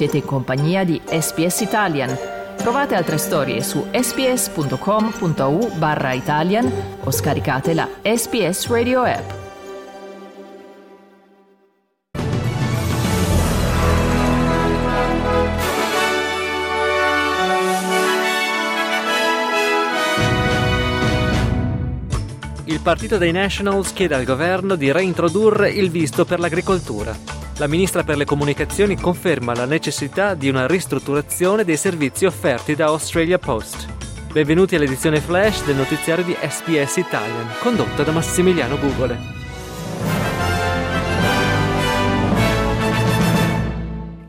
Siete in compagnia di SPS Italian. Trovate altre storie su sps.com.au barra Italian o scaricate la SPS Radio app. Il partito dei Nationals chiede al governo di reintrodurre il visto per l'agricoltura. La ministra per le comunicazioni conferma la necessità di una ristrutturazione dei servizi offerti da Australia Post. Benvenuti all'edizione flash del notiziario di SPS Italian, condotta da Massimiliano Gugole.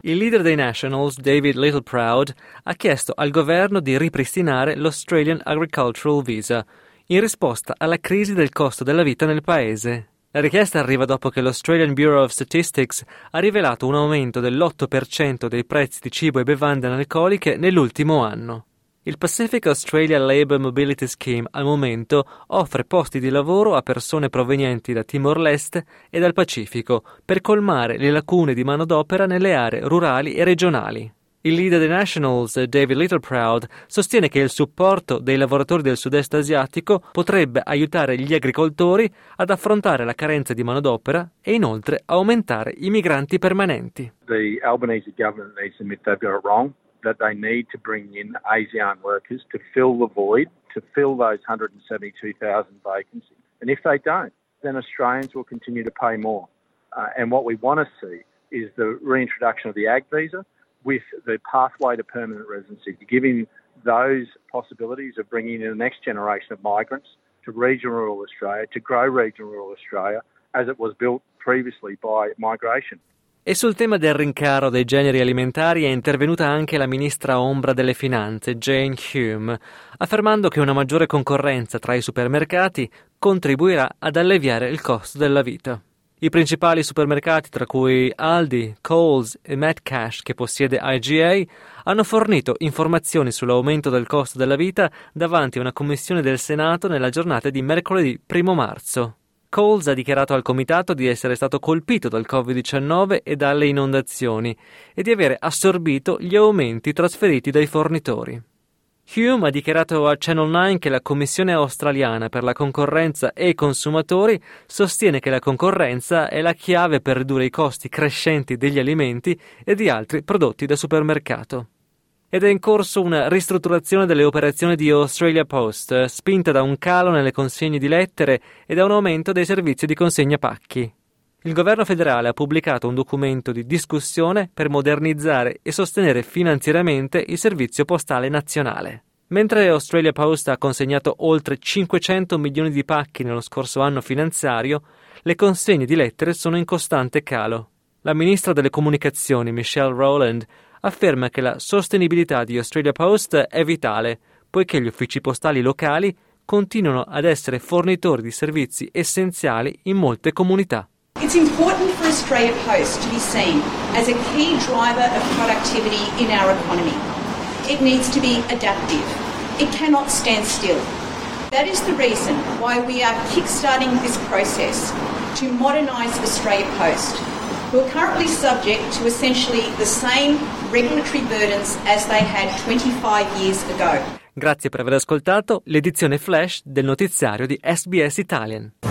Il leader dei Nationals, David Littleproud, ha chiesto al governo di ripristinare l'Australian Agricultural Visa, in risposta alla crisi del costo della vita nel paese. La richiesta arriva dopo che l'Australian Bureau of Statistics ha rivelato un aumento dell'8% dei prezzi di cibo e bevande analcoliche nell'ultimo anno. Il Pacific Australia Labour Mobility Scheme al momento offre posti di lavoro a persone provenienti da Timor-Leste e dal Pacifico per colmare le lacune di manodopera nelle aree rurali e regionali. Il leader dei Nationals, David Littleproud, sostiene che il supporto dei lavoratori del sud-est asiatico potrebbe aiutare gli agricoltori ad affrontare la carenza di manodopera e inoltre aumentare i migranti permanenti. The Albanese government needs to admit they've got it wrong, that they need to bring in ASEAN workers to fill the void, to fill those 172,000 vacancies. And if they don't, then Australians will continue to pay more. Uh, and what we want to see is the reintroduction of the ag visa with the pathway to permanent residency, giving those possibilities of bringing in the next generation of migrants to regional rural Australia, to grow regional rural Australia as it was built previously by migration. E sul tema del rincaro dei generi alimentari è intervenuta anche la ministra ombra delle finanze, Jane Hume, affermando che una maggiore concorrenza tra i supermercati contribuirà ad alleviare il costo della vita. I principali supermercati, tra cui Aldi, Coles e Metcash, che possiede IGA, hanno fornito informazioni sull'aumento del costo della vita davanti a una commissione del Senato nella giornata di mercoledì 1 marzo. Coles ha dichiarato al comitato di essere stato colpito dal Covid-19 e dalle inondazioni e di avere assorbito gli aumenti trasferiti dai fornitori. Hume ha dichiarato a Channel 9 che la Commissione australiana per la concorrenza e i consumatori sostiene che la concorrenza è la chiave per ridurre i costi crescenti degli alimenti e di altri prodotti da supermercato. Ed è in corso una ristrutturazione delle operazioni di Australia Post, spinta da un calo nelle consegne di lettere e da un aumento dei servizi di consegna pacchi. Il governo federale ha pubblicato un documento di discussione per modernizzare e sostenere finanziariamente il servizio postale nazionale. Mentre Australia Post ha consegnato oltre 500 milioni di pacchi nello scorso anno finanziario, le consegne di lettere sono in costante calo. La ministra delle comunicazioni, Michelle Rowland, afferma che la sostenibilità di Australia Post è vitale, poiché gli uffici postali locali continuano ad essere fornitori di servizi essenziali in molte comunità. It's important for Australia Post to be seen as a key driver of productivity in our economy. It needs to be adaptive. It cannot stand still. That is the reason why we are kickstarting this process to modernise Australia Post, who are currently subject to essentially the same regulatory burdens as they had 25 years ago. Grazie per aver ascoltato l'edizione flash del notiziario di SBS Italian.